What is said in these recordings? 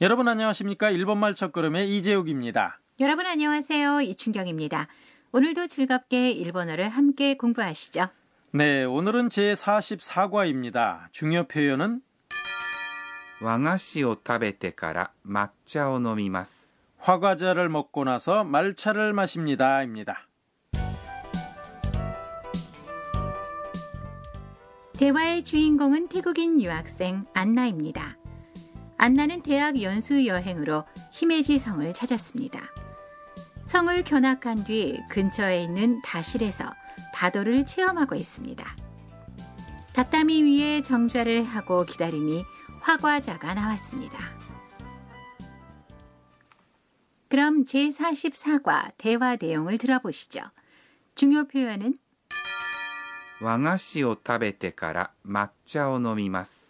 여러분 안녕하십니까? 일본말 첫걸음의 이재욱입니다. 여러분 안녕하세요. 이춘경입니다. 오늘도 즐겁게 일본어를 함께 공부하시죠. 네, 오늘은 제 44과입니다. 중요 표현은 和菓子を食べてから抹茶を飲みます。 화과자를 먹고 나서 말차를 마십니다입니다. 대화의 주인공은 태국인 유학생 안나입니다. 안나는 대학 연수 여행으로 히메지 성을 찾았습니다. 성을 견학한 뒤 근처에 있는 다실에서 다도를 체험하고 있습니다. tatami 위에 정좌를 하고 기다리니 화과자가 나왔습니다. 그럼 제44과 대화 내용을 들어보시죠. 중요 표현은 和菓子を食べてから抹茶を飲みます。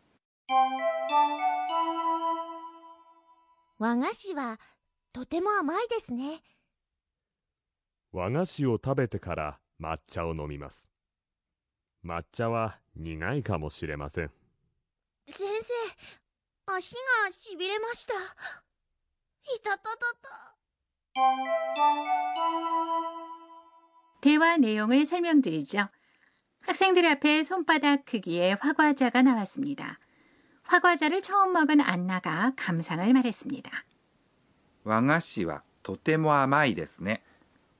和菓子はとても甘いですね。和菓子を食べてから抹茶を飲みます抹茶は苦いかもしれません先生、足がしびれました。いたたたた。 대화 내용을 설명드리죠. 학생들 앞에 손바닥 크기의 화과자가 나왔습니다. 화과자를 처음 먹은 안나가 감상을 말했습니다. 왕아씨와 도테모 아마이 데스네.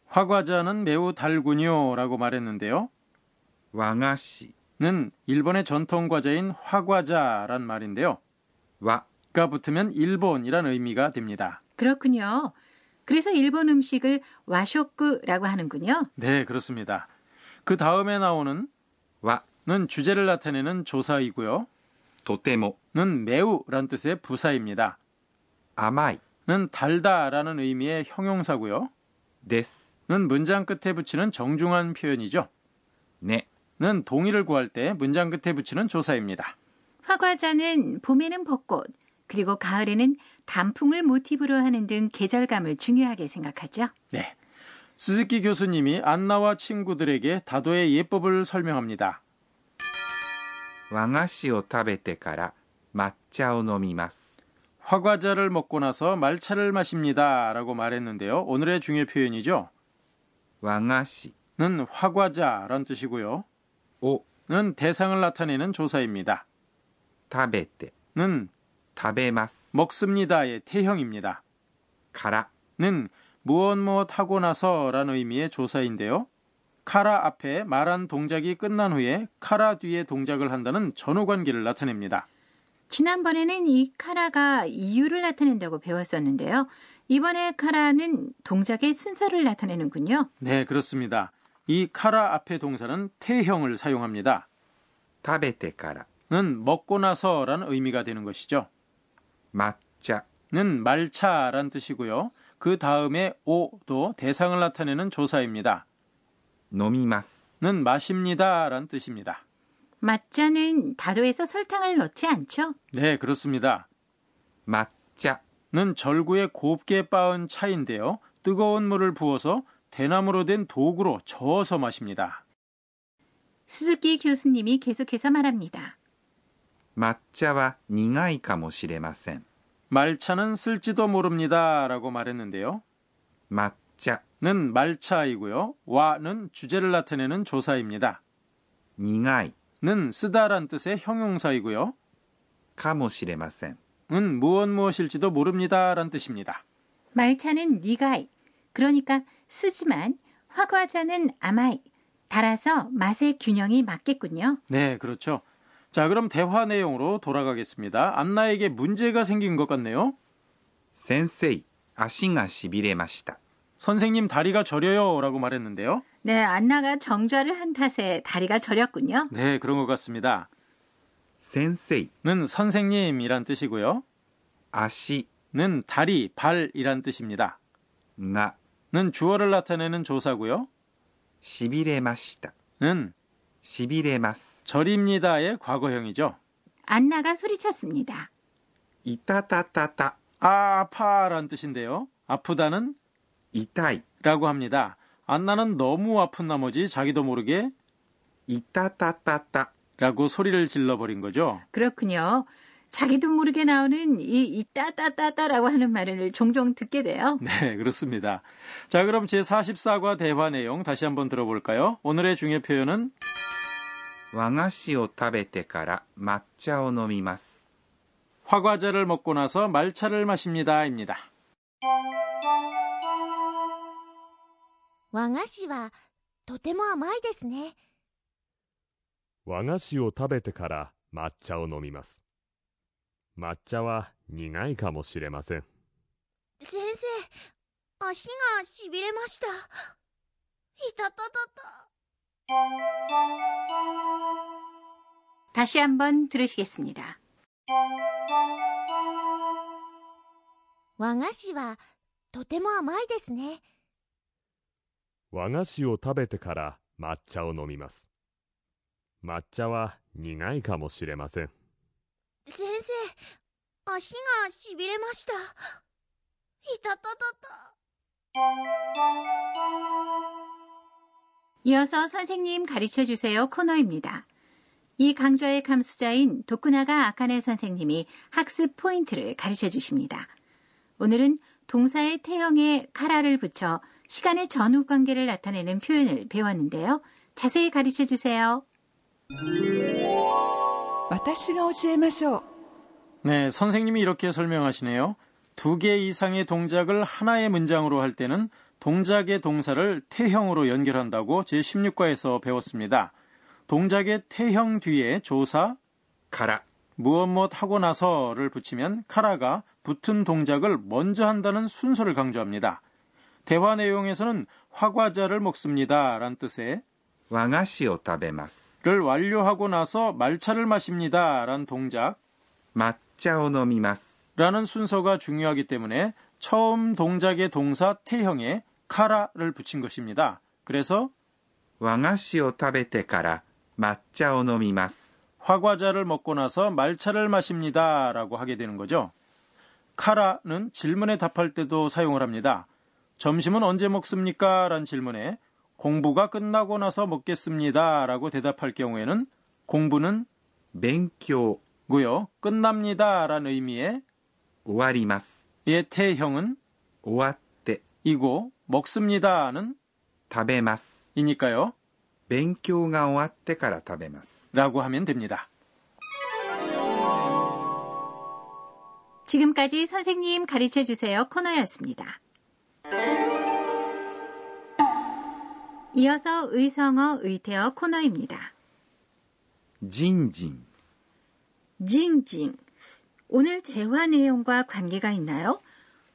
화과자는 매우 달군요라고 말했는데요. 왕아씨는 일본의 전통 과자인 화과자란 말인데요. 와가 붙으면 일본이란 의미가 됩니다. 그렇군요. 그래서 일본 음식을 와쇼쿠라고 하는군요. 네, 그렇습니다. 그 다음에 나오는 와는 주제를 나타내는 조사이고요. 도테모는 매우라는 뜻의 부사입니다. 아마이는 달다라는 의미의 형용사고요. 데스는 문장 끝에 붙이는 정중한 표현이죠. 네는 동의를 구할 때 문장 끝에 붙이는 조사입니다. 화과자는 봄에는 벚꽃, 그리고 가을에는 단풍을 모티브로 하는 등 계절감을 중요하게 생각하죠. 네. 스즈키 교수님이 안나와 친구들에게 다도의 예법을 설명합니다. 和菓子を食べてから抹茶を飲みます。 화과자를 먹고 나서 말차를 마십니다. 라고 말했는데요. 오늘의 중요 표현이죠. 和菓子 는 화과자란 뜻이고요. を 는 대상을 나타내는 조사입니다. 食べて 는 食べます。 먹습니다의 태형입니다. から、 는 무엇 무엇 하고 나서라는 의미의 조사인데요. 카라 앞에 말한 동작이 끝난 후에 카라 뒤에 동작을 한다는 전후 관계를 나타냅니다. 지난번에는 이 카라가 이유를 나타낸다고 배웠었는데요. 이번에 카라는 동작의 순서를 나타내는군요. 네, 그렇습니다. 이 카라 앞에 동사는 태형을 사용합니다. 타베테카라는 먹고 나서라는 의미가 되는 것이죠. 막자는 말차란 뜻이고요. 그 다음에 오도 대상을 나타내는 조사입니다. 飲みます。 는 마십니다란 뜻입니다. 맛자는 다도에서 설탕을 넣지 않죠? 네, 그렇습니다. 抹茶、 는 절구에 곱게 빻은 차인데요. 뜨거운 물을 부어서 대나무로 된 도구로 저어서 마십니다. 스즈키 교수님이 계속해서 말합니다. 抹茶は苦いかもしれません。 말차는 쓸지도 모릅니다. 라고 말했는데요. 抹茶、 는 말차이고요. 와는 주제를 나타내는 조사입니다. 니가이는 쓰다란 뜻의 형용사이고요. 가모시레마센 은 무엇 무엇일지도 모릅니다란 뜻입니다. 말차는 니가이 그러니까 쓰지만 화과자는 아마이 달아서 맛의 균형이 맞겠군요. 네, 그렇죠. 자, 그럼 대화 내용으로 돌아가겠습니다. 안나에게 문제가 생긴 것 같네요. 센세이, 아싱아 시비레마시다. 선생님 다리가 저려요 라고 말했는데요. 네, 안나가 정좌를 한 탓에 다리가 저렸군요. 네, 그런 것 같습니다. 센세이는 선생님이란 뜻이고요. 아시는 다리, 발이란 뜻입니다. 나는 주어를 나타내는 조사고요. 시비레마시다는 시비레마스 절입니다의 과거형이죠. 안나가 소리쳤습니다. 이따따따따 아파란 뜻인데요. 아프다는 痛い。 라고 합니다. 안나는 너무 아픈 나머지 자기도 모르게 いたたたた。 라고 소리를 질러버린 거죠. 그렇군요. 자기도 모르게 나오는 이 이따따따따라고 하는 말을 종종 듣게 돼요. 네, 그렇습니다. 자, 그럼 제44과 대화 내용 다시 한번 들어볼까요? 오늘의 중요 표현은 和菓子を食べてから抹茶を飲みます。 화과자를 먹고 나서 말차를 마십니다입니다. 和菓子はとても甘いですね和菓子を食べてから抹茶を飲みます。抹茶は苦いかもしれません。先生足がしびれましたいたたたた 다시 한번 들으시겠습니다. 和菓子はとても甘いですね 和菓子を食べてから抹茶を飲みます。抹茶は苦いかもしれません。先生足がしびれましたいたたたた 이어서 선생님 가르쳐 주세요 코너입니다. 이 강좌의 감수자인 도쿠나가 아카네 선생님이 학습 포인트를 가르쳐 주십니다. 오늘은 동사의 태형에 카라를 붙여 시간의 전후 관계를 나타내는 표현을 배웠는데요. 자세히 가르쳐 주세요. 네, 선생님이 이렇게 설명하시네요. 두 개 이상의 동작을 하나의 문장으로 할 때는 동작의 동사를 태형으로 연결한다고 제16과에서 배웠습니다. 동작의 태형 뒤에 조사, 가라, 무엇 무엇 하고 나서를 붙이면 카라가 붙은 동작을 먼저 한다는 순서를 강조합니다. 대화 내용에서는 화과자를 먹습니다. 란 뜻의 와가시오 타베마스를 완료하고 나서 말차를 마십니다. 란 동작 抹茶を飲みます 라는 순서가 중요하기 때문에 처음 동작의 동사 テ형에 から를 붙인 것입니다. 그래서 和菓子を食べてから抹茶を飲みます 화과자를 먹고 나서 말차를 마십니다라고 하게 되는 거죠. 카라는 질문에 답할 때도 사용을 합니다. 점심은 언제 먹습니까? 라는 질문에 공부가 끝나고 나서 먹겠습니다. 라고 대답할 경우에는 공부는 맹교고요. 끝납니다. 라는 의미의 오와리마스. 의 예, 태형은 오와떼. 이고 먹습니다는 다베마스. 이니까요. 맹교가 오와떼から 다베마스. 라고 하면 됩니다. 지금까지 선생님 가르쳐 주세요 코너였습니다. 이어서 의성어 의태어 코너입니다. 징징. 징징 오늘 대화 내용과 관계가 있나요?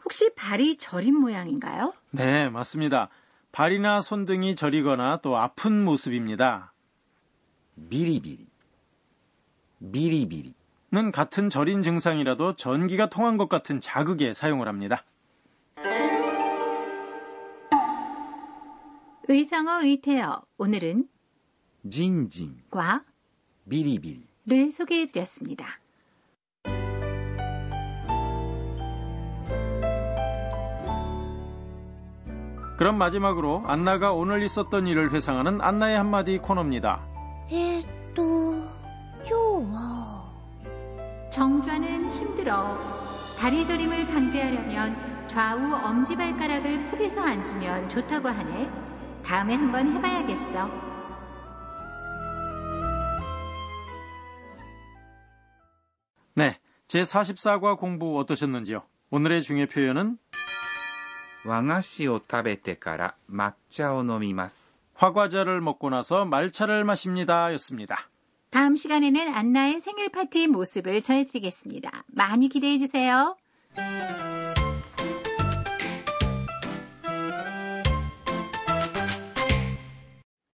혹시 발이 저린 모양인가요? 네, 맞습니다. 발이나 손 등이 저리거나 또 아픈 모습입니다. 미리미리 미리미리는 같은 저린 증상이라도 전기가 통한 것 같은 자극에 사용을 합니다. 의상어 의태어 오늘은 진진과 미리빌을 소개해드렸습니다. 그럼 마지막으로 안나가 오늘 있었던 일을 회상하는 안나의 한마디 코너입니다. 에또 요워 정좌는 힘들어 다리 저림을 방지하려면 좌우 엄지발가락을 폭에서 앉으면 좋다고 하네. 다음에 한번 해봐야겠어. 네, 제44과 공부 어떠셨는지요? 오늘의 중요 표현은 和菓子を食べてから抹茶を飲みます。 화과자를 먹고 나서 말차를 마십니다. 였습니다. 다음 시간에는 안나의 생일 파티 모습을 전해드리겠습니다. 많이 기대해 주세요.